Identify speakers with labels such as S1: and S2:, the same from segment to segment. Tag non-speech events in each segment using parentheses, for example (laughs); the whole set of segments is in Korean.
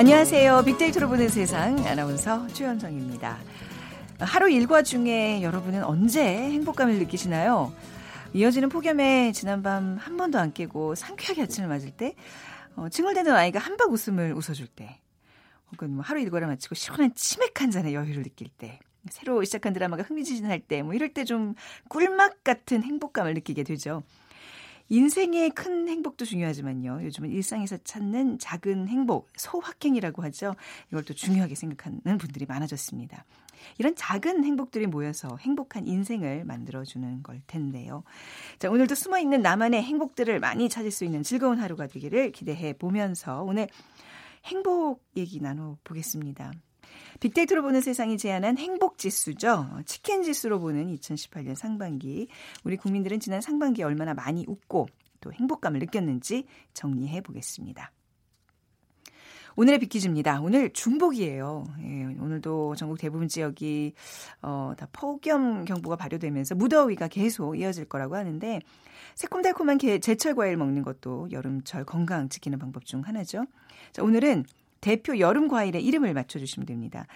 S1: 안녕하세요. 빅데이터로 보는 세상 아나운서 최현정입니다. 하루 일과 중에 여러분은 언제 행복감을 느끼시나요? 이어지는 폭염에 지난밤 한 번도 안 깨고 상쾌하게 아침을 맞을 때, 어, 칭얼대는 아이가 한박 웃음을 웃어줄 때, 혹은 뭐 하루 일과를 마치고 시원한 치맥 한 잔의 여유를 느낄 때, 새로 시작한 드라마가 흥미진진할 때, 뭐 이럴 때 좀 꿀맛 같은 행복감을 느끼게 되죠. 인생의 큰 행복도 중요하지만요. 요즘은 일상에서 찾는 작은 행복, 소확행이라고 하죠. 이걸 또 중요하게 생각하는 분들이 많아졌습니다. 이런 작은 행복들이 모여서 행복한 인생을 만들어주는 걸 텐데요. 자, 오늘도 숨어 있는 나만의 행복들을 많이 찾을 수 있는 즐거운 하루가 되기를 기대해 보면서 오늘 행복 얘기 나눠보겠습니다. 빅데이터로 보는 세상이 제안한 행복 지수죠. 치킨 지수로 보는 2018년 상반기. 우리 국민들은 지난 상반기에 얼마나 많이 웃고 또 행복감을 느꼈는지 정리해 보겠습니다. 오늘의 빅퀴즈입니다. 오늘 중복이에요. 예, 오늘도 전국 대부분 지역이 어, 다 폭염 경보가 발효되면서 무더위가 계속 이어질 거라고 하는데 새콤달콤한 게, 제철 과일 먹는 것도 여름철 건강 지키는 방법 중 하나죠. 자, 오늘은 대표 여름 과일의 이름을 맞춰주시면 됩니다.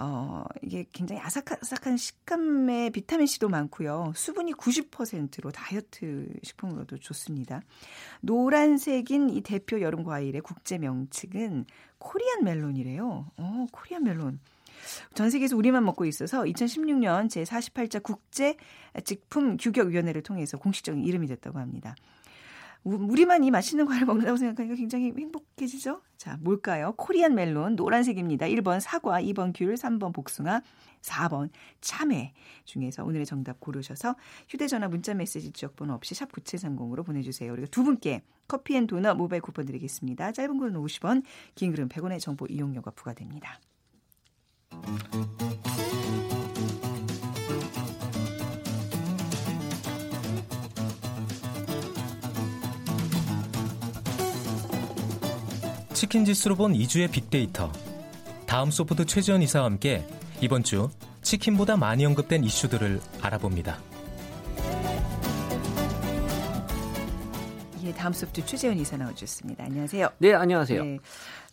S1: 어, 이게 굉장히 아삭아삭한 식감에 비타민C도 많고요. 수분이 90%로 다이어트 식품으로도 좋습니다. 노란색인 이 대표 여름 과일의 국제 명칭은 코리안 멜론이래요. 어, 코리안 멜론. 전 세계에서 우리만 먹고 있어서 2016년 제48자 국제 직품 규격위원회를 통해서 공식적인 이름이 됐다고 합니다. 우리만 이 맛있는 과일 먹는다고 생각하니까 굉장히 행복해지죠? 자, 뭘까요? 코리안 멜론, 노란색입니다. 1번 사과, 2번 귤, 3번 복숭아, 4번 참외 중에서 오늘의 정답 고르셔서 휴대전화 문자 메시지 지역번호 없이 샵 9730으로 보내주세요. 그리고 두 분께 커피앤도넛 모바일 쿠폰 드리겠습니다. 짧은 글은 50원, 긴 글은 100원의 정보 이용료가 부과됩니다.
S2: 치킨 지수로 본 2주의 빅데이터. 다음 소프트 최지원 이사와 함께 이번 주 치킨보다 많이 언급된 이슈들을 알아봅니다.
S1: 예, 다음 소프트 최재현 이사 나와주셨습니다. 안녕하세요.
S3: 네, 안녕하세요. 네.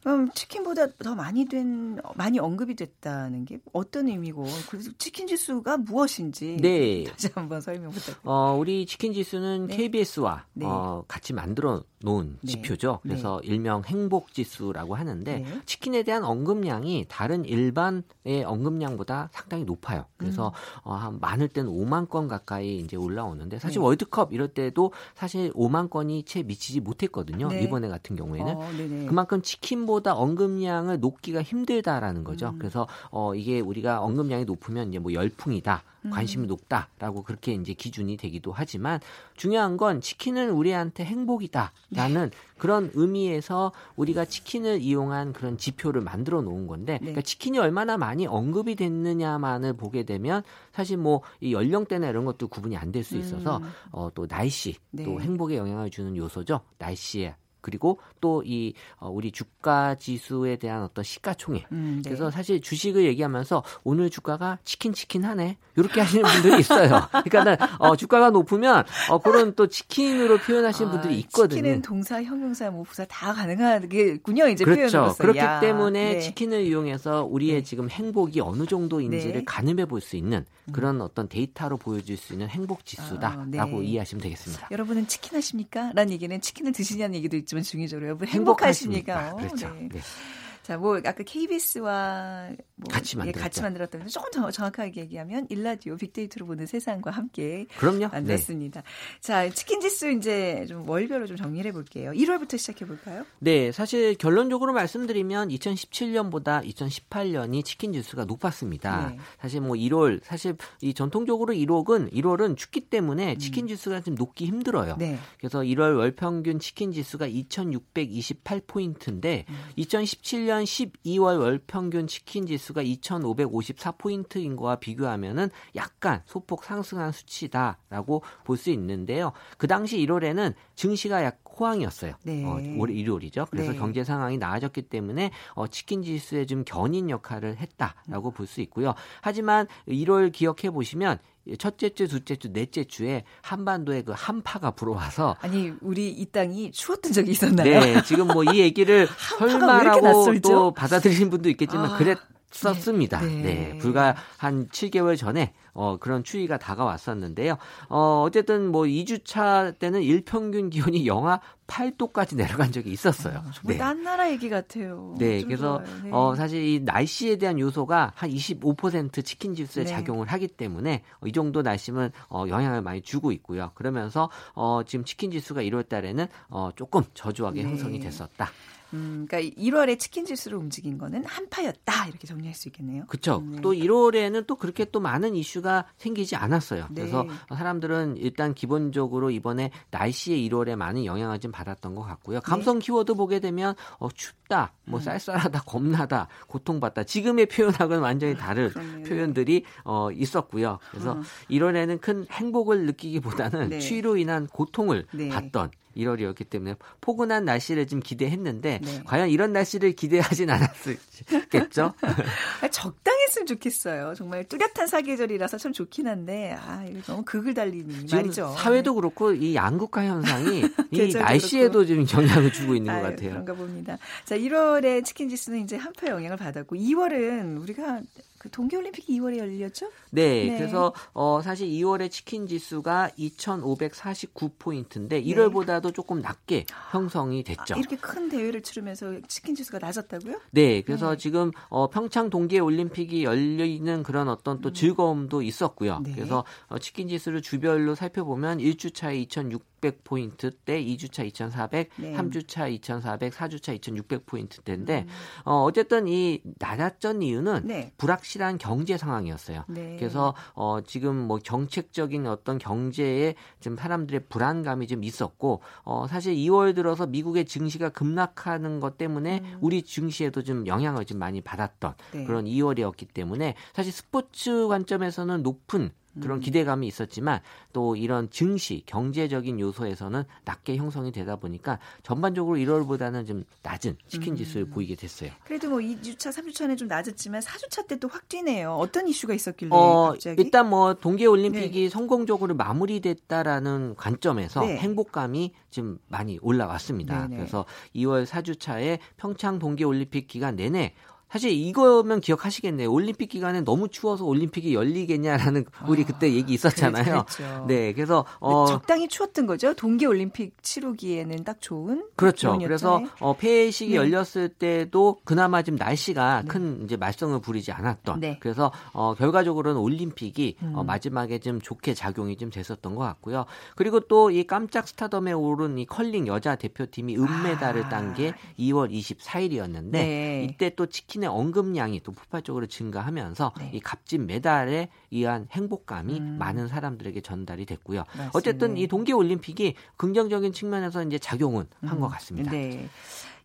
S1: 그럼 치킨보다 더 많이 된 많이 언급이 됐다는 게 어떤 의미고 그래서 치킨 지수가 무엇인지
S3: 네.
S1: 다시 한번 설명 부탁드립니다.
S3: 어, 우리 치킨 지수는 네. KBS와 네. 어, 같이 만들어 놓은 네. 지표죠. 네. 그래서 일명 행복 지수라고 하는데 네. 치킨에 대한 언급량이 다른 일반의 언급량보다 상당히 높아요. 그래서 음. 어, 한 많을 때는 5만 건 가까이 이제 올라오는데 사실 월드컵 이럴 때도 사실 5만 건이 채 미치지 못했거든요. 이번에 같은 경우에는 어, 그만큼 치킨보 보다 언급량을 높기가 힘들다라는 거죠. 음. 그래서 어 이게 우리가 언급량이 높으면 이제 뭐 열풍이다. 음. 관심이 높다라고 그렇게 이제 기준이 되기도 하지만 중요한 건 치킨은 우리한테 행복이다라는 네. 그런 의미에서 우리가 치킨을 이용한 그런 지표를 만들어 놓은 건데 네. 그러니까 치킨이 얼마나 많이 언급이 됐느냐만을 보게 되면 사실 뭐 이 연령대나 이런 것도 구분이 안 될 수 있어서 음. 어 또 날씨 네. 또 행복에 영향을 주는 요소죠 날씨에 그리고 또이 어, 우리 주가 지수에 대한 어떤 시가총액. 음, 네. 그래서 사실 주식을 얘기하면서 오늘 주가가 치킨 치킨 하네. 이렇게 하시는 분들이 있어요. (laughs) 그러니까는 어, 주가가 높으면 어, 그런 또 치킨으로 표현하시는 아, 분들이 있거든요.
S1: 치킨은 동사, 형용사, 뭐 부사 다 가능하겠군요. 이제
S3: 그렇죠.
S1: 표현으로서.
S3: 그렇기 야. 때문에 네. 치킨을 이용해서 우리의 네. 지금 행복이 어느 정도인지를 네. 가늠해 볼 수 있는 음. 그런 어떤 데이터로 보여줄 수 있는 행복 지수다라고 아, 네. 이해하시면 되겠습니다.
S1: 여러분은 치킨 하십니까? 라는 얘기는 치킨을 드시냐는 얘기도 있 지만 중의적으로 여러분 행복하십니까?
S3: 행복하십니까? 그렇죠. 네. 네.
S1: 자, 뭐 아까 KBS와 뭐
S3: 같이 만들었죠.
S1: 예, 같이 만들었다면 조금 더 정확하게 얘기하면 일라디오 빅데이터로 보는 세상과 함께
S3: 그럼요.
S1: 만들었습니다. 네. 자, 치킨 지수 이제 좀 월별로 좀 정리를 해 볼게요. 1월부터 시작해 볼까요?
S3: 네, 사실 결론적으로 말씀드리면 2017년보다 2018년이 치킨 지수가 높았습니다. 네. 사실 뭐 1월 사실 이 전통적으로 1월은 1월은 춥기 때문에 음. 치킨 지수가 좀 높기 힘들어요. 네. 그래서 1월 월 평균 치킨 지수가 2,628 포인트인데 음. 2017년 2017년 12월 월 평균 치킨 지수가 2,554포인트인 거와 비교하면은 약간 소폭 상승한 수치다라고 볼 수 있는데요. 그 당시 1월에는 증시가 약 호황이었어요. 네. 어, 올해 일요일이죠. 그래서 네. 경제 상황이 나아졌기 때문에 어, 치킨 지수에 좀 견인 역할을 했다라고 볼 수 있고요. 하지만 1월 기억해 보시면 첫째 주, 둘째 주, 넷째 주에 한반도에 그 한파가 불어와서
S1: 아니 우리 이 땅이 추웠던 적이 있었나요?
S3: 네, 지금 뭐 이 얘기를 (laughs) 설마라고 또 받아들이는 분도 있겠지만 아, 그랬었습니다. 네, 네. 네, 불과 한 7개월 전에 어, 그런 추위가 다가왔었는데요. 어, 어쨌든 뭐 2주차 때는 일평균 기온이 영하 8도까지 내려간 적이 있었어요.
S1: 어, 정말 네. 딴 나라 얘기 같아요.
S3: 네, 그래서 네. 어, 사실 이 날씨에 대한 요소가 한 25% 치킨 지수에 네. 작용을 하기 때문에 이 정도 날씨는 어, 영향을 많이 주고 있고요. 그러면서 어, 지금 치킨 지수가 1월 달에는 어, 조금 저조하게 네. 형성이 됐었다.
S1: 음, 그러니까 1월에 치킨 지수로 움직인 거는 한파였다 이렇게 정리할 수 있겠네요.
S3: 그렇죠. 네. 또 1월에는 또 그렇게 또 많은 이슈가 생기지 않았어요. 네. 그래서 사람들은 일단 기본적으로 이번에 날씨에 1월에 많은 영향을 좀 받았던 것 같고요. 감성 네. 키워드 보게 되면 어, 춥다, 뭐 음. 쌀쌀하다, 겁나다, 고통받다. 지금의 표현하고는 완전히 다른 아, 표현들이 어, 있었고요. 그래서 어. 1월에는 큰 행복을 느끼기보다는 네. 추위로 인한 고통을 네. 받던 1월이었기 때문에 포근한 날씨를 좀 기대했는데 네. 과연 이런 날씨를 기대하진 않았겠죠?
S1: 아, (laughs) (laughs) 적당했으면 좋겠어요. 정말 뚜렷한 사계절이라서 참 좋긴 한데 아 이거 너무 극을 달리니 말이죠.
S3: 사회도 네. 그렇고 이 양극화 현상이 (laughs) 이 날씨에도 좀 영향을 주고 있는 아유, 것 같아요.
S1: 그런가 봅니다. 자 1월에 치킨 지수는 이제 한파 영향을 받았고 2월은 우리가 그 동계올림픽이 2월에 열렸죠?
S3: 네, 네. 그래서 어, 사실 2월에 치킨 지수가 2,549포인트인데 1월보다도 조금 낮게 형성이 됐죠.
S1: 아, 이렇게 큰 대회를 치르면서 치킨 지수가 낮았다고요?
S3: 네, 그래서 네. 지금 어, 평창 동계올림픽이 열리는 그런 어떤 또 음. 즐거움도 있었고요. 네. 그래서 어, 치킨 지수를 주별로 살펴보면 1주차에 2,600포인트대, 2주차 2,400, 네. 3주차 2,400, 4주차 2,600포인트대인데 음. 어, 어쨌든 이 낮았던 이유는 네. 불확실 확실한 경제 상황이었어요. 네. 그래서 어 지금 뭐 정책적인 어떤 경제에 좀 사람들의 불안감이 좀 있었고 어 사실 2월 들어서 미국의 증시가 급락하는 것 때문에 음. 우리 증시에도 좀 영향을 좀 많이 받았던 네. 그런 2월이었기 때문에 사실 스포츠 관점에서는 높은 그런 음. 기대감이 있었지만 또 이런 증시 경제적인 요소에서는 낮게 형성이 되다 보니까 전반적으로 1월보다는 좀 낮은 치킨 음. 지수를 음. 보이게 됐어요.
S1: 그래도 뭐 2주차, 3주차는 좀 낮았지만 4주차 때 또 확 뛰네요. 어떤 이슈가 있었길래 어, 갑자기?
S3: 일단 뭐 동계 올림픽이 네. 성공적으로 마무리됐다라는 관점에서 네. 행복감이 좀 많이 올라왔습니다. 네네. 그래서 2월 4주차에 평창 동계 올림픽 기간 내내 사실 이거면 기억하시겠네요. 올림픽 기간에 너무 추워서 올림픽이 열리겠냐라는 우리 아, 그때 얘기 있었잖아요. 그렇죠. 네, 그래서
S1: 어 적당히 추웠던 거죠. 동계 올림픽 치르기에는 딱 좋은.
S3: 그렇죠. 그래서 어 폐회식이 네. 열렸을 때도 그나마 좀 날씨가 네. 큰 이제 말썽을 부리지 않았던. 네. 그래서 어 결과적으로는 올림픽이 어, 음. 어, 마지막에 좀 좋게 작용이 좀 됐었던 것 같고요. 그리고 또 이 깜짝 스타덤에 오른 이 컬링 여자 대표팀이 은메달을 아. 딴게 2월 24일이었는데 이때 또 치킨 치킨의 언급량이 또 폭발적으로 증가하면서 네. 이 값진 메달에 의한 행복감이 음. 많은 사람들에게 전달이 됐고요. 맞습니다. 어쨌든 이 동계 올림픽이 긍정적인 측면에서 이제 작용은 음. 한것 같습니다. 네.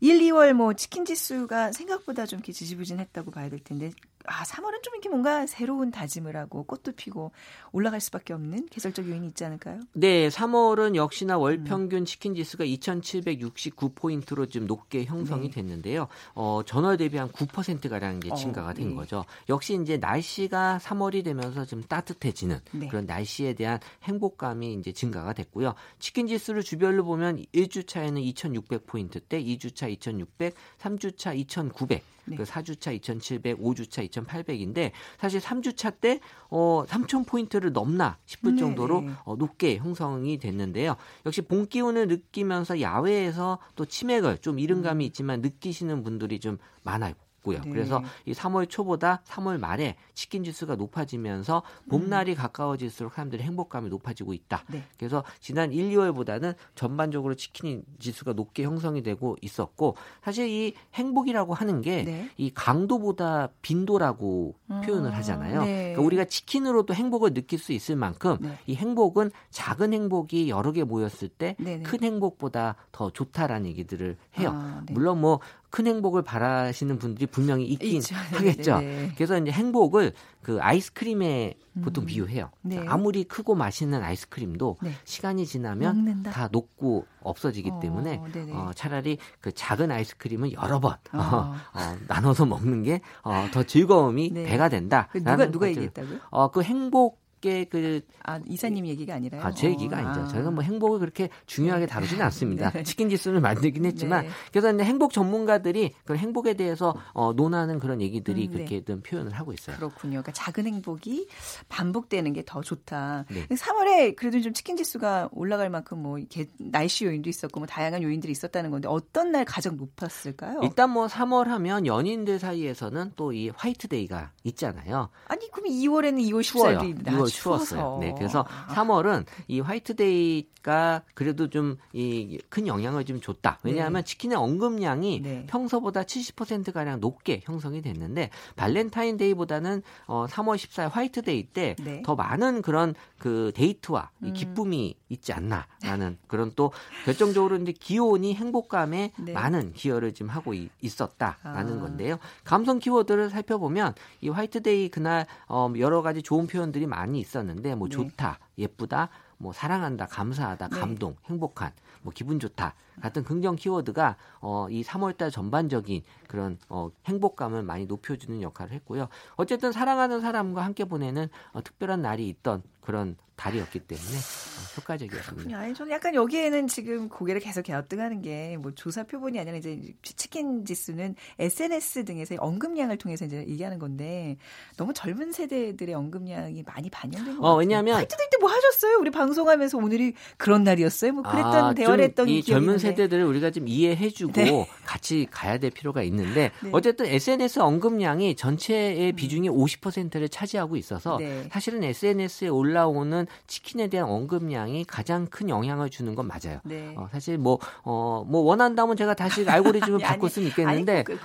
S1: 1, 2월 뭐 치킨 지수가 생각보다 좀 지지부진했다고 봐야 될 텐데 아, 3월은 좀 이렇게 뭔가 새로운 다짐을 하고 꽃도 피고 올라갈 수밖에 없는 계절적 요인이 있지 않을까요?
S3: 네, 3월은 역시나 월 음. 평균 치킨 지수가 2,769포인트로 좀 높게 형성이 네. 됐는데요. 어, 전월 대비 한 9%가량 이제 어, 증가가 된 네. 거죠. 역시 이제 날씨가 3월이 되면서 좀 따뜻해지는 네. 그런 날씨에 대한 행복감이 이제 증가가 됐고요. 치킨 지수를 주별로 보면 1주차에는 2,600포인트 대, 2주차 2,600, 3주차 2,900, 네. 그 4주차 2,700, 5주차 2,800인데 사실 3주차 때 어, 3,000 포인트를 넘나 싶을 네, 정도로 네. 어, 높게 형성이 됐는데요. 역시 봄 기운을 느끼면서 야외에서 또 치맥을 좀 이른 감이 음. 있지만 느끼시는 분들이 좀 많아요. 고요 네. 그래서 이 3월 초보다 3월 말에 치킨 지수가 높아지면서 봄날이 음. 가까워질수록 사람들의 행복감이 높아지고 있다. 네. 그래서 지난 1, 2월보다는 전반적으로 치킨 지수가 높게 형성이 되고 있었고 사실 이 행복이라고 하는 게이 네. 강도보다 빈도라고 음. 표현을 하잖아요. 네. 그러니까 우리가 치킨으로도 행복을 느낄 수 있을 만큼 네. 이 행복은 작은 행복이 여러 개 모였을 때 큰 행복보다 더 좋다라는 얘기들을 해요. 아, 네. 물론 뭐 큰 행복을 바라시는 분들이 분명히 있긴 있죠. (laughs) 하겠죠. 네네. 그래서 이제 행복을 그 아이스크림에 보통 음. 비유해요. 네. 아무리 크고 맛있는 아이스크림도 네. 시간이 지나면 먹는다. 다 녹고 없어지기 어, 때문에 어, 차라리 그 작은 아이스크림은 여러 번 어. 어, 나눠서 먹는 게더 어, 즐거움이 네. 배가 된다.
S1: 그 누가 누가 얘기했다고요?
S3: 어, 그 행복 그
S1: 아, 이사님 얘기가 아니라요.
S3: 아, 제 얘기가 어, 아니죠. 아. 저희가 뭐 행복을 그렇게 중요하게 네. 다루지는 않습니다. (laughs) 네. 치킨 지수를 만들긴 했지만 네. 그래서 이제 행복 전문가들이 그 행복에 대해서 어, 논하는 그런 얘기들이 음, 네. 그렇게 좀 표현을 하고 있어요.
S1: 그렇군요. 그러니까 작은 행복이 반복되는 게 더 좋다. 네. 3월에 그래도 좀 치킨 지수가 올라갈 만큼 뭐 이렇게 날씨 요인도 있었고 뭐 다양한 요인들이 있었다는 건데 어떤 날 가장 높았을까요?
S3: 일단 뭐 3월 하면 연인들 사이에서는 또 이 화이트데이가 있잖아요.
S1: 아니 그럼 2월에는 2월 14일이
S3: 2월 추웠어요. 네, 그래서 3월은 이 화이트데이가 그래도 좀 이 큰 영향을 좀 줬다. 왜냐하면 네. 치킨의 언급량이 네. 평소보다 70% 가량 높게 형성이 됐는데 발렌타인데이보다는 어 3월 14일 화이트데이 때더 네. 많은 그런 그 데이트와 음. 기쁨이 있지 않나라는 그런 또 결정적으로 이제 기온이 행복감에 네. 많은 기여를 지금 하고 있었다라는 아. 건데요. 감성 키워드를 살펴보면 이 화이트데이 그날 어 여러 가지 좋은 표현들이 많이 있었는데 뭐 네. 좋다, 예쁘다, 뭐 사랑한다, 감사하다, 네. 감동, 행복한, 뭐 기분 좋다 같은 긍정 키워드가 어, 이 3월달 전반적인 그런 어, 행복감을 많이 높여주는 역할을 했고요. 어쨌든 사랑하는 사람과 함께 보내는 어, 특별한 날이 있던 그런 달이었기 때문에 어, 효과적이었습니다.
S1: 아니, 저는 약간 여기에는 지금 고개를 계속 갸우뚱하는 게 뭐 조사 표본이 아니라 이제 치킨 지수는 SNS 등에서 언급량을 통해서 이제 얘기하는 건데 너무 젊은 세대들의 언급량이 많이 반영된 것 어, 같아요.
S3: 왜냐하면
S1: 화이트데이 때뭐 하셨어요? 우리 방송하면서 오늘이 그런 날이었어요? 뭐 그랬던 아, 대화를 했던
S3: 이 젊은 세대들을 우리가 좀 이해해주고 네. 같이 가야 될 필요가 있는데 네. 어쨌든 SNS 언급량이 전체의 음. 비중이 50%를 차지하고 있어서 네. 사실은 SNS에 올라오는 치킨에 대한 언급량이 가장 큰 영향을 주는 건 맞아요. 네. 어, 사실 뭐, 어, 뭐 원한다면 제가 다시 알고리즘을 (laughs) 바꿀 수는 있겠는데 아니, 그,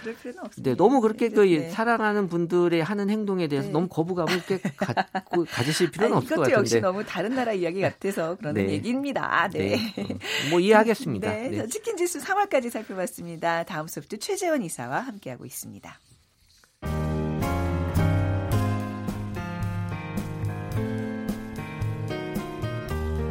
S3: 네, 너무 그렇게 그 네. 사랑하는 분들의 하는 행동에 대해서 네. 너무 거부감을 이렇게 갖고 가지실 필요는 아니, 없을 것 같은데.
S1: 이것도 역시 너무 다른 나라 이야기 같아서 그러는 (laughs) 네. 얘기입니다. 네. 네.
S3: 어, 뭐 (laughs) 이해하겠습니다. 네.
S1: 네. 치킨 지수 3월까지 살펴봤습니다. 다음 소프트 최재원 이사와 함께하고 있습니다.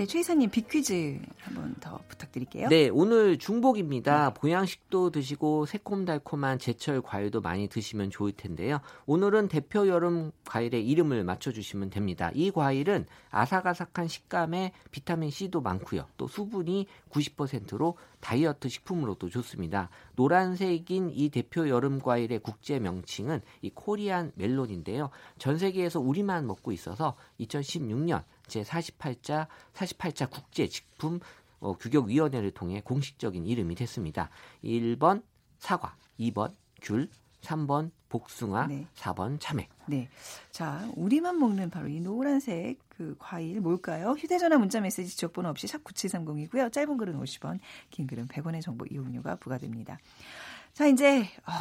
S1: 네, 최 이사님 빅퀴즈 한번 더 부탁드릴게요.
S3: 네, 오늘 중복입니다. 네. 보양식도 드시고 새콤달콤한 제철 과일도 많이 드시면 좋을 텐데요. 오늘은 대표 여름 과일의 이름을 맞춰주시면 됩니다. 이 과일은 아삭아삭한 식감에 비타민 C도 많고요. 또 수분이 90%로 다이어트 식품으로도 좋습니다. 노란색인 이 대표 여름 과일의 국제 명칭은 이 코리안 멜론인데요. 전 세계에서 우리만 먹고 있어서 2016년 제 48자 48자 국제 식품 어, 규격위원회를 통해 공식적인 이름이 됐습니다. 1번 사과, 2번 귤, 3번 복숭아, 네. 4번 참외.
S1: 네. 자, 우리만 먹는 바로 이 노란색 그 과일 뭘까요? 휴대전화 문자 메시지 지역번호 없이 샵 9730이고요. 짧은 글은 50원, 긴 글은 100원의 정보 이용료가 부과됩니다. 자, 이제 어,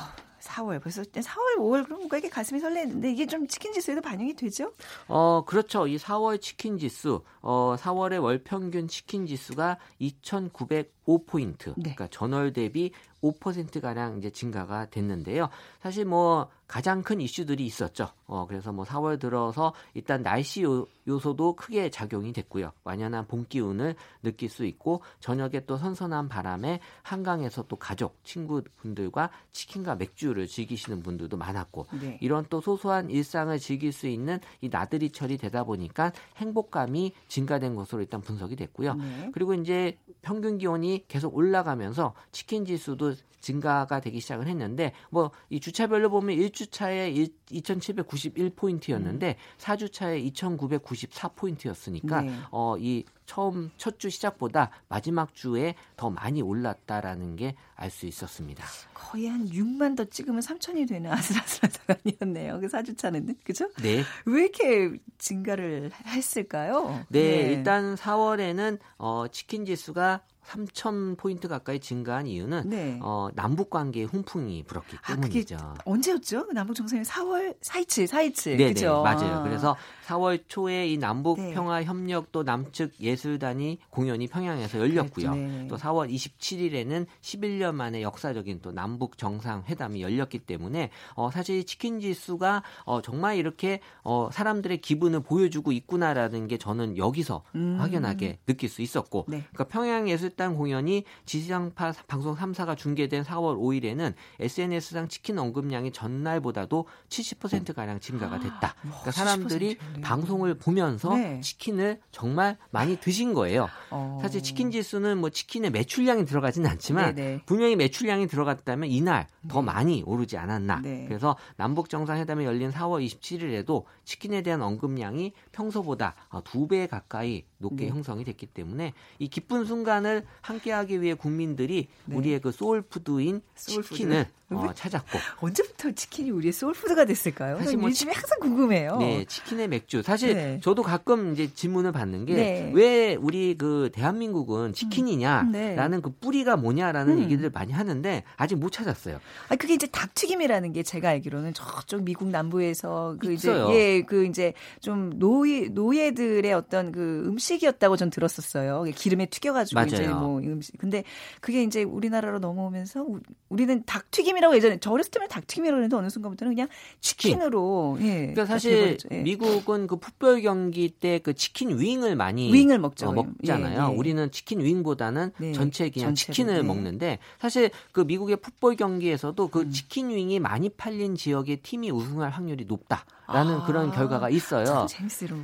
S1: 4월 벌써 4월 5월 그럼 이게 가슴이 설레는데 이게 좀 치킨 지수에도 반영이 되죠?
S3: 어 그렇죠. 이 4월 치킨 지수 어 4월의 월 평균 치킨 지수가 2,905포인트. 네. 그러니까 전월 대비 5% 가량 이제 증가가 됐는데요. 사실 뭐 가장 큰 이슈들이 있었죠. 어, 그래서 뭐 4월 들어서 일단 날씨 요, 소도 크게 작용이 됐고요. 완연한 봄 기운을 느낄 수 있고 저녁에 또 선선한 바람에 한강에서 또 가족, 친구분들과 치킨과 맥주를 즐기시는 분들도 많았고 네. 이런 또 소소한 일상을 즐길 수 있는 이 나들이철이 되다 보니까 행복감이 증가된 것으로 일단 분석이 됐고요. 네. 그리고 이제 평균 기온이 계속 올라가면서 치킨 지수도 증가가 되기 시작을 했는데 뭐 이 주차별로 보면 1주 차에 2,791포인트였는데 음. 4주차에 2,994포인트였으니까 네. 어 이 처음 첫 주 시작보다 마지막 주에 더 많이 올랐다라는 게 알 수 있었습니다.
S1: 거의 한 6만 더 찍으면 3천이 되는 아슬아슬한 사람이었네요. (laughs) 그 4주차는 그죠?
S3: 네.
S1: 왜 이렇게 증가를 했을까요?
S3: 네, 네. 일단 4월에는 어 치킨 지수가 3천 포인트 가까이 증가한 이유는 네. 어, 남북 관계의 훈풍이 불었기 때문이죠. 아,
S1: 언제였죠? 그 남북 정상회 4월 4.27, 4.27.
S3: 네, 네, 맞아요. 그래서 4월 초에 이 남북 네. 평화 협력 또 남측 예술단이 공연이 평양에서 열렸고요. 네. 또 4월 27일에는 11년 만에 역사적인 또 남북 정상 회담이 열렸기 때문에 어, 사실 치킨 지수가 어, 정말 이렇게 어, 사람들의 기분을 보여주고 있구나라는 게 저는 여기서 음. 확연하게 느낄 수 있었고, 네. 그러니까 평양 예술 식당 공연이 지상파 방송 3사가 중계된 4월 5일에는 SNS상 치킨 언급량이 전날보다도 70%가량 증가가 됐다. 아, 그러니까 사람들이 방송을 보면서 네. 치킨을 정말 많이 드신 거예요. 어... 사실 치킨 지수는 뭐 치킨의 매출량이 들어가지는 않지만 네네. 네. 분명히 매출량이 들어갔다면 이날 더 네. 많이 오르지 않았나. 네. 그래서 남북 정상회담이 열린 4월 27일에도 치킨에 대한 언급량이 평소보다 두 배 가까이 높게 네. 형성이 됐기 때문에 이 기쁜 순간을 함께하기 위해 국민들이 네. 우리의 그 소울푸드인 소울푸드. 치킨을 (laughs) 어, 찾았고
S1: 언제부터 치킨이 우리의 소울푸드가 됐을까요? 사실 뭐 요즘에 항상 궁금해요.
S3: 네, 치킨에 맥주. 사실 네. 저도 가끔 이제 질문을 받는 게 왜 네. 우리 그 대한민국은 치킨이냐라는 음, 네. 그 뿌리가 뭐냐라는 음. 얘기들 많이 하는데 아직 못 찾았어요.
S1: 아 그게 이제 닭튀김이라는 게 제가 알기로는 저쪽 미국 남부에서 그 있어요. 이제 예, 그 이제 좀 노예 노예들의 어떤 그 음식이었다고 전 들었었어요. 기름에 튀겨가지고 맞아요. 이제 뭐 음식. 근데 그게 이제 우리나라로 넘어오면서 우리는 닭튀김 닭튀김이라고 예전에 저 어렸을 때는 닭튀김이라고 했는데 어느 순간부터는 그냥 치킨으로
S3: 예. 그러니까 사실 예. 미국은 그 풋볼 경기 때 그 치킨 윙을 많이
S1: 윙을 먹죠.
S3: 어, 먹잖아요. 예, 예. 우리는 치킨 윙보다는 네. 전체 그냥 전체로, 치킨을 네. 먹는데 사실 그 미국의 풋볼 경기에서도 그 음. 치킨 윙이 많이 팔린 지역의 팀이 우승할 확률이 높다. 라는 아, 그런 결과가 있어요.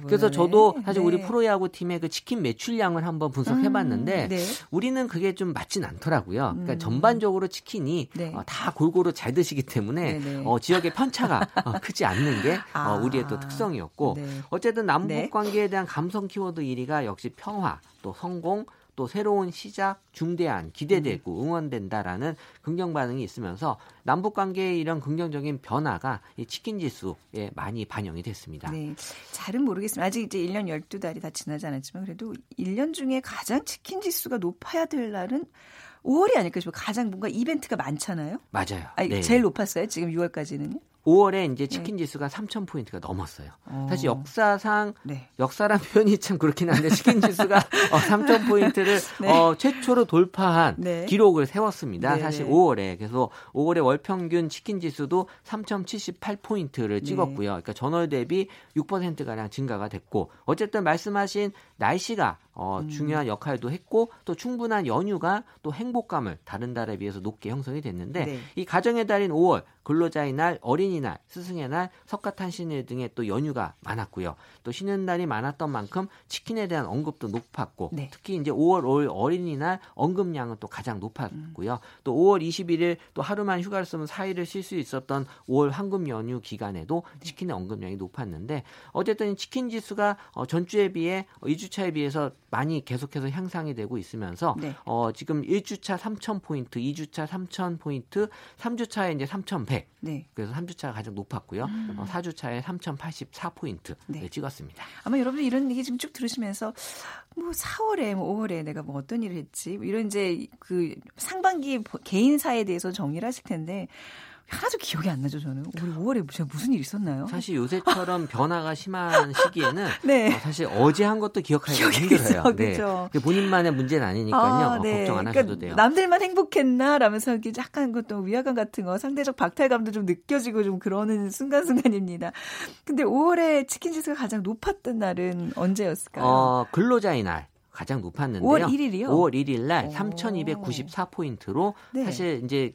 S3: 그래서 저도 사실 네. 우리 프로야구 팀의 그 치킨 매출량을 한번 분석해 봤는데 음, 네. 우리는 그게 좀 맞진 않더라고요. 그러니까 음. 전반적으로 치킨이 네. 어, 다 골고루 잘 드시기 때문에 네, 네. 어, 지역의 편차가 (laughs) 어, 크지 않는 게 어, 아. 어, 우리의 또 특성이었고 네. 어쨌든 남북 관계에 대한 감성 키워드 1위가 역시 평화 또 성공 또 새로운 시작, 중대한 기대되고 음. 응원된다라는 긍정 반응이 있으면서 남북 관계의 이런 긍정적인 변화가 이 치킨 지수에 많이 반영이 됐습니다. 네.
S1: 잘은 모르겠습니다. 아직 이제 1년 12달이 다 지나지 않았지만 그래도 1년 중에 가장 치킨 지수가 높아야 될 날은 5월이 아닐까 싶어요. 가장 뭔가 이벤트가 많잖아요.
S3: 맞아요.
S1: 아니, 네. 제일 높았어요. 지금 6월까지는요?
S3: 5월에 이제 네. 치킨 지수가 3천 포인트가 넘었어요. 어. 사실 역사상 네. 역사란 표현이 참 그렇긴 한데 치킨 지수가 (laughs) 어, 3천 포인트를 네. 어, 최초로 돌파한 네. 기록을 세웠습니다. 네, 사실 5월에 그래서 5월에 월 평균 치킨 지수도 3,078 포인트를 찍었고요. 그러니까 전월 대비 6% 가량 증가가 됐고 어쨌든 말씀하신 날씨가 어, 음. 중요한 역할도 했고 또 충분한 연휴가 또 행복감을 다른 달에 비해서 높게 형성이 됐는데 네. 이 가정의 달인 5월 근로자의 날, 어린이날, 스승의 날, 석가탄신일 등의 또 연휴가 많았고요. 또 쉬는 날이 많았던 만큼 치킨에 대한 언급도 높았고 네. 특히 이제 5월 5일 어린이날 언급량은 또 가장 높았고요. 음. 또 5월 21일 또 하루만 휴가를 쓰면 4일을 쉴 수 있었던 5월 황금 연휴 기간에도 네. 치킨의 언급량이 높았는데 어쨌든 치킨 지수가 어, 전주에 비해 2주차에 비해서 많이 계속해서 향상이 되고 있으면서 네. 어, 지금 1주차 3,000포인트, 2주차 3,000포인트, 3주차에 이제 3,100. 네. 그래서 3주차가 가장 높았고요. 음. 어, 4주차에 3,084포인트 네. 네. 찍었습니다.
S1: 아마 여러분들 이런 얘기 지금 쭉 들으시면서 뭐 4월에 뭐 5월에 내가 뭐 어떤 일을 했지 뭐 이런 이제 그 상반기 개인사에 대해서 정리를 하실 텐데 하나도 기억이 안 나죠, 저는. 우리 5월에 제가 무슨 일 있었나요?
S3: 사실 요새처럼 (laughs) 변화가 심한 시기에는 (laughs) 네. 어, 사실 어제 한 것도 기억하기가 힘들어요. 있어, 네. 그렇죠. 본인만의 문제는 아니니까요. 아, 네. 어, 걱정 안 하셔도 그러니까 돼요.
S1: 남들만 행복했나? 라면서 이렇게 약간 그또 위화감 같은 거, 상대적 박탈감도 좀 느껴지고 좀 그러는 순간순간입니다. 근데 5월에 치킨 지수가 가장 높았던 날은 언제였을까요?
S3: 어, 근로자의 날. 가장 높았는데요.
S1: 5월 1일이요?
S3: 5월 1일 날 3,294포인트로 네. 사실 이제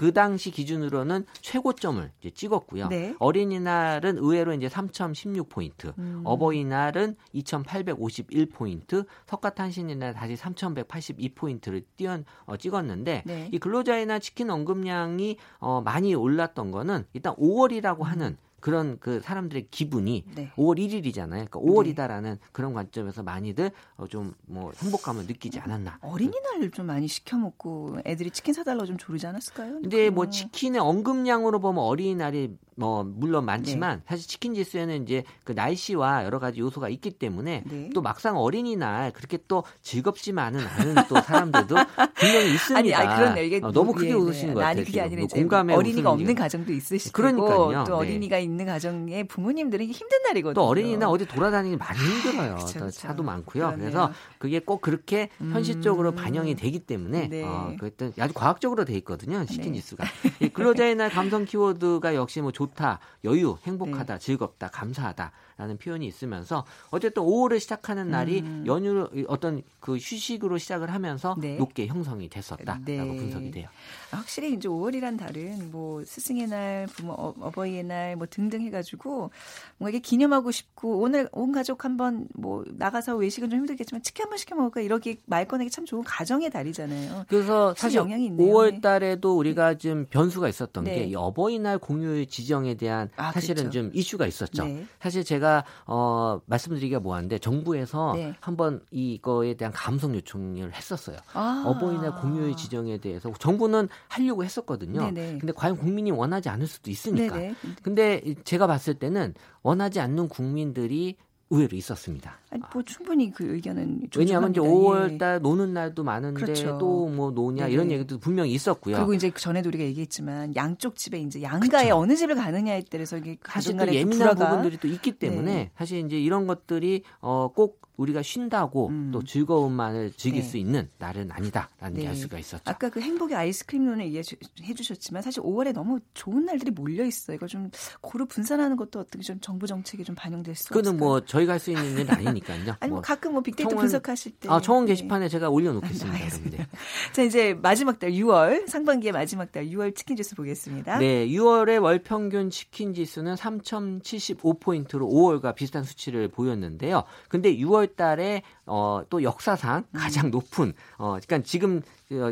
S3: 그 당시 기준으로는 최고점을 찍었고요. 네. 어린이날은 의외로 이제 3,016포인트, 음. 어버이날은 2,851포인트, 석가탄신일날 다시 3,182포인트를 띄어 어, 찍었는데 네. 이 근로자의 날 치킨 언급량이 어, 많이 올랐던 거는 일단 5월이라고 하는 그런 그 사람들의 기분이 네. 5월 1일이잖아요. 그러니까 5월이다라는 네. 그런 관점에서 많이들 어, 좀뭐 행복감을 느끼지 않았나.
S1: 어린이날 좀 많이 시켜 먹고 애들이 치킨 사달라고 좀 조르지 않았을까요?
S3: 근데 뭐 치킨의 언급량으로 보면 어린이날이 뭐 물론 많지만 네. 사실 치킨 지수에는 이제 그 날씨와 여러 가지 요소가 있기 때문에 네. 또 막상 어린이날 그렇게 또 즐겁지만은 않은 또 사람들도 (laughs) 분명히 있습니다. 아니, 아니
S1: 그런데 이게
S3: 어, 너무 크게 예, 웃으시는 것 같아요.
S1: 아니 그게 아니라 뭐 공감에 어린이가 없는 가정도 있으시고 그러니까요. 또 네. 어린이가 있는 가정에 부모님들은 힘든 날이거든요.
S3: 또 어린이날 어디 돌아다니기 많이 힘들어요. 그쵸, 그쵸. 차도 많고요. 그러네요. 그래서 그게 꼭 그렇게 현실적으로 음. 반영이 되기 때문에 네. 어, 그랬던 아주 과학적으로 돼 있거든요. 치킨 네. 지수가. (laughs) 근로자의 날 감성 키워드가 역시 뭐 좋다, 여유, 행복하다, 네. 즐겁다, 감사하다. 라는 표현이 있으면서 어쨌든 5월을 시작하는 날이 음. 연휴 어떤 그 휴식으로 시작을 하면서 네. 높게 형성이 됐었다라고 네. 분석이 돼요.
S1: 확실히 이제 5월이란 달은 뭐 스승의 날, 부모 어, 버이의 날 뭐 등등 해가지고 뭔가 이게 기념하고 싶고 오늘 온 가족 한번 뭐 나가서 외식은 좀 힘들겠지만 치킨 한번 시켜 먹을까 이렇게 말 꺼내기 참 좋은 가정의 달이잖아요.
S3: 그래서 사실 영향이 있네요. 5월 달에도 우리가 좀 변수가 있었던 네. 게 어버이날 공휴일 지정에 대한 아, 사실은 그렇죠. 좀 이슈가 있었죠. 네. 사실 제가 제가 어 말씀드리기가 뭐한데 정부에서 네. 한번 이거에 대한 감성 요청을 했었어요. 아. 어버이날 공휴일 지정에 대해서 정부는 하려고 했었거든요. 네네. 근데 과연 국민이 원하지 않을 수도 있으니까. 네네. 근데 제가 봤을 때는 원하지 않는 국민들이 의외로 있었습니다.
S1: 아니, 뭐 충분히 그 의견은
S3: 왜냐하면 이제 5월달 예. 노는 날도 많은데 그렇죠. 또뭐 노냐 네 이런 얘기도 분명히 있었고요.
S1: 그리고 이제 전에도 우리가 얘기했지만 양쪽 집에 이제 양가에 그쵸. 어느 집을 가느냐에 따라서 이게
S3: 사실 또 예민한 불화가. 부분들이 또 있기 때문에 네. 사실 이제 이런 것들이 어꼭 우리가 쉰다고 음. 또 즐거움만을 즐길 네. 수 있는 날은 아니다라는 네. 게알 수가 있었죠.
S1: 아까 그 행복의 아이스크림론을 이해해 주셨지만 사실 5월에 너무 좋은 날들이 몰려 있어요. 이거 좀 고루 분산하는 것도 어떻게 좀 정부 정책에 좀 반영될 수
S3: 그거는 뭐 저희가 할 수 있는 일은 아니니까요. (laughs)
S1: 아니 뭐, 가끔 뭐 빅데이터 청원, 분석하실 때
S3: 아, 청원 네. 게시판에 네. 제가 올려 놓겠습니다.
S1: 네. 자, 이제 마지막 달 6월 상반기의 마지막 달 6월 치킨 지수 보겠습니다.
S3: 네, 6월의 월 평균 치킨 지수는 3,075 포인트로 5월과 비슷한 수치를 보였는데요. 근데 6월 달에 어, 또 역사상 가장 음. 높은 어, 그러니까 지금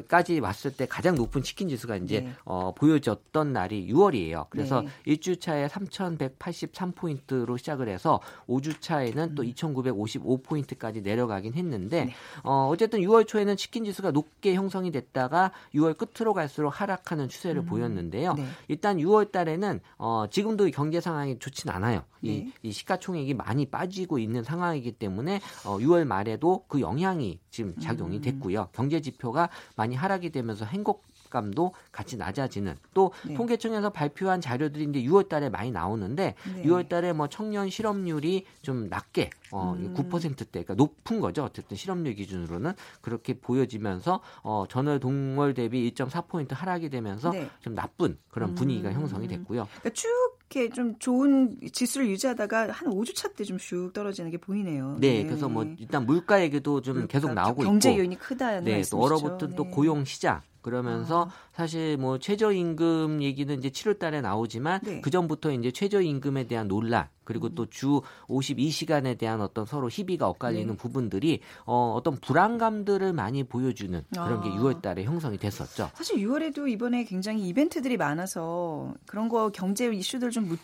S3: 까지 왔을 때 가장 높은 치킨 지수가 이제 네. 어, 보여졌던 날이 6월이에요. 그래서 네. 1주 차에 3,183 포인트로 시작을 해서 5주 차에는 음. 또 2,955 포인트까지 내려가긴 했는데 네. 어, 어쨌든 6월 초에는 치킨 지수가 높게 형성이 됐다가 6월 끝으로 갈수록 하락하는 추세를 음. 보였는데요. 네. 일단 6월 달에는 어, 지금도 경제 상황이 좋진 않아요. 이, 네. 이 시가총액이 많이 빠지고 있는 상황이기 때문에 어, 6월 말에도 그 영향이 지금 작용이 음. 됐고요. 경제 지표가 많이 하락이 되면서 행복 감도 같이 낮아지는 또 네. 통계청에서 발표한 자료들이 이제 6월 달에 많이 나오는데 네. 6월 달에 뭐 청년 실업률이 좀 낮게 어 음. 9%대 그러니까 높은 거죠. 어쨌든 실업률 기준으로는 그렇게 보여지면서 어 전월 동월 대비 1.4포인트 하락이 되면서 네. 좀 나쁜 그런 분위기가 음. 형성이 됐고요.
S1: 그러니까 쭉 이렇게 좀 좋은 지수를 유지하다가 한 5주차 때 좀 슉 떨어지는 게 보이네요.
S3: 네, 네, 그래서 뭐 일단 물가 얘기도 좀 물가, 계속 나오고
S1: 경제
S3: 있고
S1: 경제 요인이 크다는 네,
S3: 말씀이시죠. 또 얼어붙은 네. 또 고용 시장 그러면서 아. 사실 뭐 최저임금 얘기는 이제 7월 달에 나오지만 네. 그 전부터 이제 최저임금에 대한 논란 그리고 음. 또주 52시간에 대한 어떤 서로 희비가 엇갈리는 네. 부분들이 어, 어떤 불안감들을 많이 보여주는 그런 게 6월 아. 달에 형성이 됐었죠.
S1: 사실 6월에도 이번에 굉장히 이벤트들이 많아서 그런 거 경제 이슈들 좀 묻,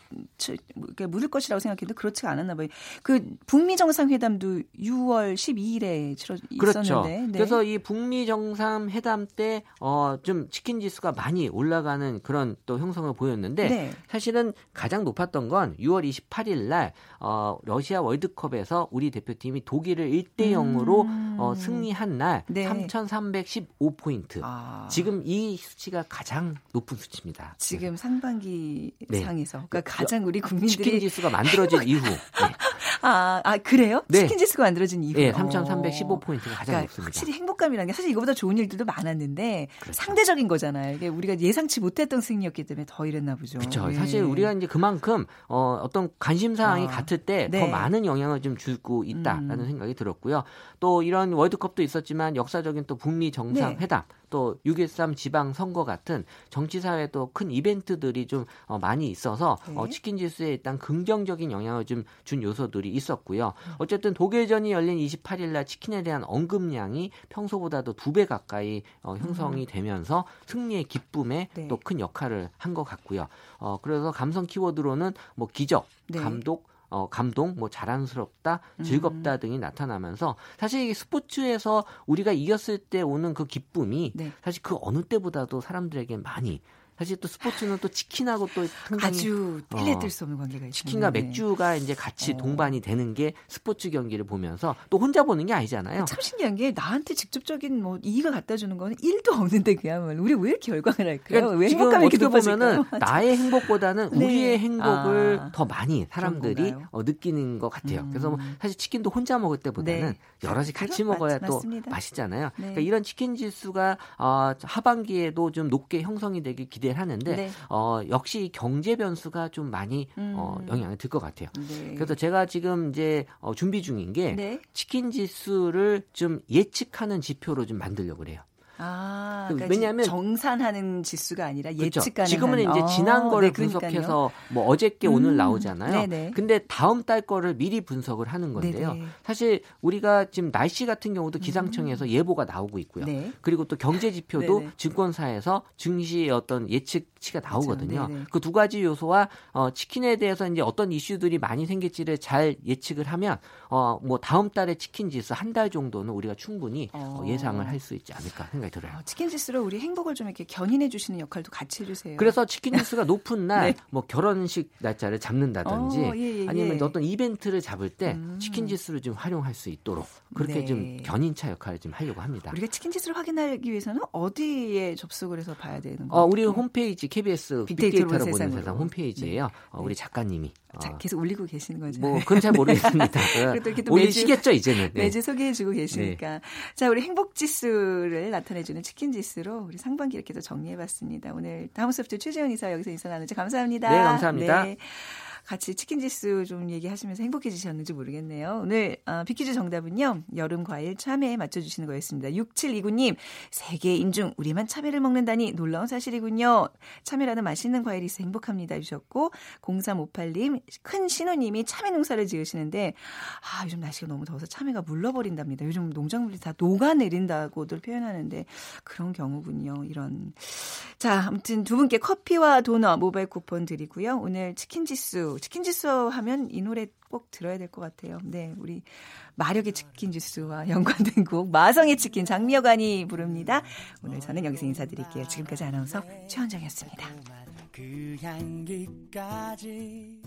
S1: 물을 것이라고 생각했는데 그렇지가 않았나 봐요. 그 북미 정상회담도 6월 12일에 치러
S3: 그렇죠.
S1: 있었는데.
S3: 네. 그래서 이 북미 정상회담 때 어, 좀 치킨 지수가 많이 올라가는 그런 또 형성을 보였는데 네. 사실은 가장 높았던 건 6월 28일 날 어, 러시아 월드컵에서 우리 대표팀이 독일을 1대 0으로 음. 어, 승리한 날 네. 3,315포인트. 아. 지금 이 수치가 가장 높은 수치입니다.
S1: 지금 네. 상반기 네. 상에서 그러니까 가장 우리 국민들이
S3: 치킨 지수가 만들어진 이후. 네.
S1: 아, 아 그래요? 네. 치킨 지수가 만들어진 이후.
S3: 네, 3,315포인트가 가장 그러니까 높습니다.
S1: 확실히 행복감이라는 게 사실 이거보다 좋은 일들도 많았는데 그렇죠. 상대적인 거잖아요. 이게 우리가 예상치 못했던 승리였기 때문에 더 이랬나 보죠.
S3: 그렇죠. 네. 사실 우리가 이제 그만큼 어, 어떤 관심 사항이 아, 같을 때더 네. 많은 영향을 좀 주고 있다라는 음. 생각이 들었고요. 또 이런 월드컵도 있었지만 역사적인 또 북미 정상회담 네. 또 6.13 지방선거 같은 정치사회 또큰 이벤트들이 좀 어, 많이 있어서 네. 어, 치킨 지수에 일단 긍정적인 영향을 좀 준 요소들이 있었고요. 어쨌든 독일전이 열린 28일 날 치킨에 대한 언급량이 평소보다도 두 배 가까이 어, 형성이 음. 되면서 승리의 기쁨에 네. 또큰 역할을 한 것 같고요. 어, 그래서 감성 키워드로는 뭐 기적, 네. 감독, 어, 감동, 뭐 자랑스럽다, 즐겁다 음. 등이 나타나면서 사실 이 스포츠에서 우리가 이겼을 때 오는 그 기쁨이 네. 사실 그 어느 때보다도 사람들에게 많이 사실 또 스포츠는 또 치킨하고 또 상당히
S1: 아주 뗄래 뗄 수 없는 관계가 있어요.
S3: 치킨과 네. 맥주가 이제 같이 어. 동반이 되는 게 스포츠 경기를 보면서 또 혼자 보는 게 아니잖아요.
S1: 참 신기한 게 나한테 직접적인 뭐 이익을 갖다 주는 거는 1도 없는데 그야말로 우리 왜 이렇게 열광을 할까요? 그러니까 왜 행복감이 이렇게
S3: 보면은 (laughs) 나의 행복보다는 네. 우리의 행복을 아. 더 많이 사람들이 어, 느끼는 것 같아요. 음. 그래서 뭐 사실 치킨도 혼자 먹을 때보다는 네. 여럿이 같이 먹어야 맞, 또 맞습니다. 맛있잖아요. 네. 그러니까 이런 치킨 지수가 어, 하반기에도 좀 높게 형성이 되길 기대 를 하는데 네. 어, 역시 경제 변수가 좀 많이 어, 음. 어, 영향을 들 것 같아요. 네. 그래서 제가 지금 이제 어, 준비 중인 게 네. 치킨 지수를 좀 예측하는 지표로 좀 만들려고 그래요.
S1: 아, 그러니까 왜냐하면 정산하는 지수가 아니라 예측 가능
S3: 지금은 이제 어, 지난 거를 네, 분석해서 뭐 어저께 음, 오늘 나오잖아요. 네네. 근데 다음 달 거를 미리 분석을 하는 건데요. 네네. 사실 우리가 지금 날씨 같은 경우도 기상청에서 음. 예보가 나오고 있고요. 네. 그리고 또 경제 지표도 네네. 증권사에서 증시의 어떤 예측치가 나오거든요. 그두 가지 요소와 어, 치킨에 대해서 이제 어떤 이슈들이 많이 생길지를 잘 예측을 하면 어, 뭐 다음 달에 치킨 지수 한 달 정도는 우리가 충분히 어. 어. 예상을 할 수 있지 않을까 생각 이 들어요. 어,
S1: 치킨 지수로 우리 행복을 좀 이렇게 견인해 주시는 역할도 같이 해주세요.
S3: 그래서 치킨 지수가 (laughs) 높은 날, 네. 뭐 결혼식 날짜를 잡는다든지 어, 예, 예, 아니면 예. 어떤 이벤트를 잡을 때 음. 치킨 지수를 좀 활용할 수 있도록 그렇게 네. 좀 견인차 역할을 좀 하려고 합니다.
S1: 우리가 치킨 지수를 확인하기 위해서는 어디에 접속을 해서 봐야 되는 거예요?
S3: 어, 우리 홈페이지 KBS 빅데이터로, 빅데이터로 보는 세상 홈페이지에요. 네. 어, 우리 작가님이
S1: 자, 어. 계속 올리고 계시는 거죠.
S3: 뭐 그건 잘 모르겠습니다. (laughs) 또 올리시겠죠 이제는.
S1: 네. 매주 소개해주고 계시니까. 네. 자, 우리 행복 지수를 나타내주는 치킨 지수로 우리 상반기 이렇게 도 정리해봤습니다. 오늘 다음 수업도 최재원 이사 여기서 인사 나누죠. 감사합니다.
S3: 네, 감사합니다. 네.
S1: 같이 치킨 지수 좀 얘기하시면서 행복해지셨는지 모르겠네요. 오늘 어, 비키즈 정답은요. 여름 과일 참외에 맞춰주시는 거였습니다. 6729님 세계 인중 우리만 참외를 먹는다니 놀라운 사실이군요. 참외라는 맛있는 과일이 있어 행복합니다 주셨고 0358님 큰 신우님이 참외 농사를 지으시는데 아 요즘 날씨가 너무 더워서 참외가 물러버린답니다. 요즘 농작물이 다 녹아내린다고들 표현하는데 그런 경우군요. 이런 자 아무튼 두 분께 커피와 도넛 모바일 쿠폰 드리고요. 오늘 치킨 지수 치킨 지수 하면 이 노래 꼭 들어야 될 것 같아요. 네, 우리 마력의 치킨 지수와 (laughs) 연관된 곡 마성의 치킨 장미여관이 부릅니다. 오늘 저는 여기서 인사드릴게요. 지금까지 아나운서 최원정이었습니다. 그 향기까지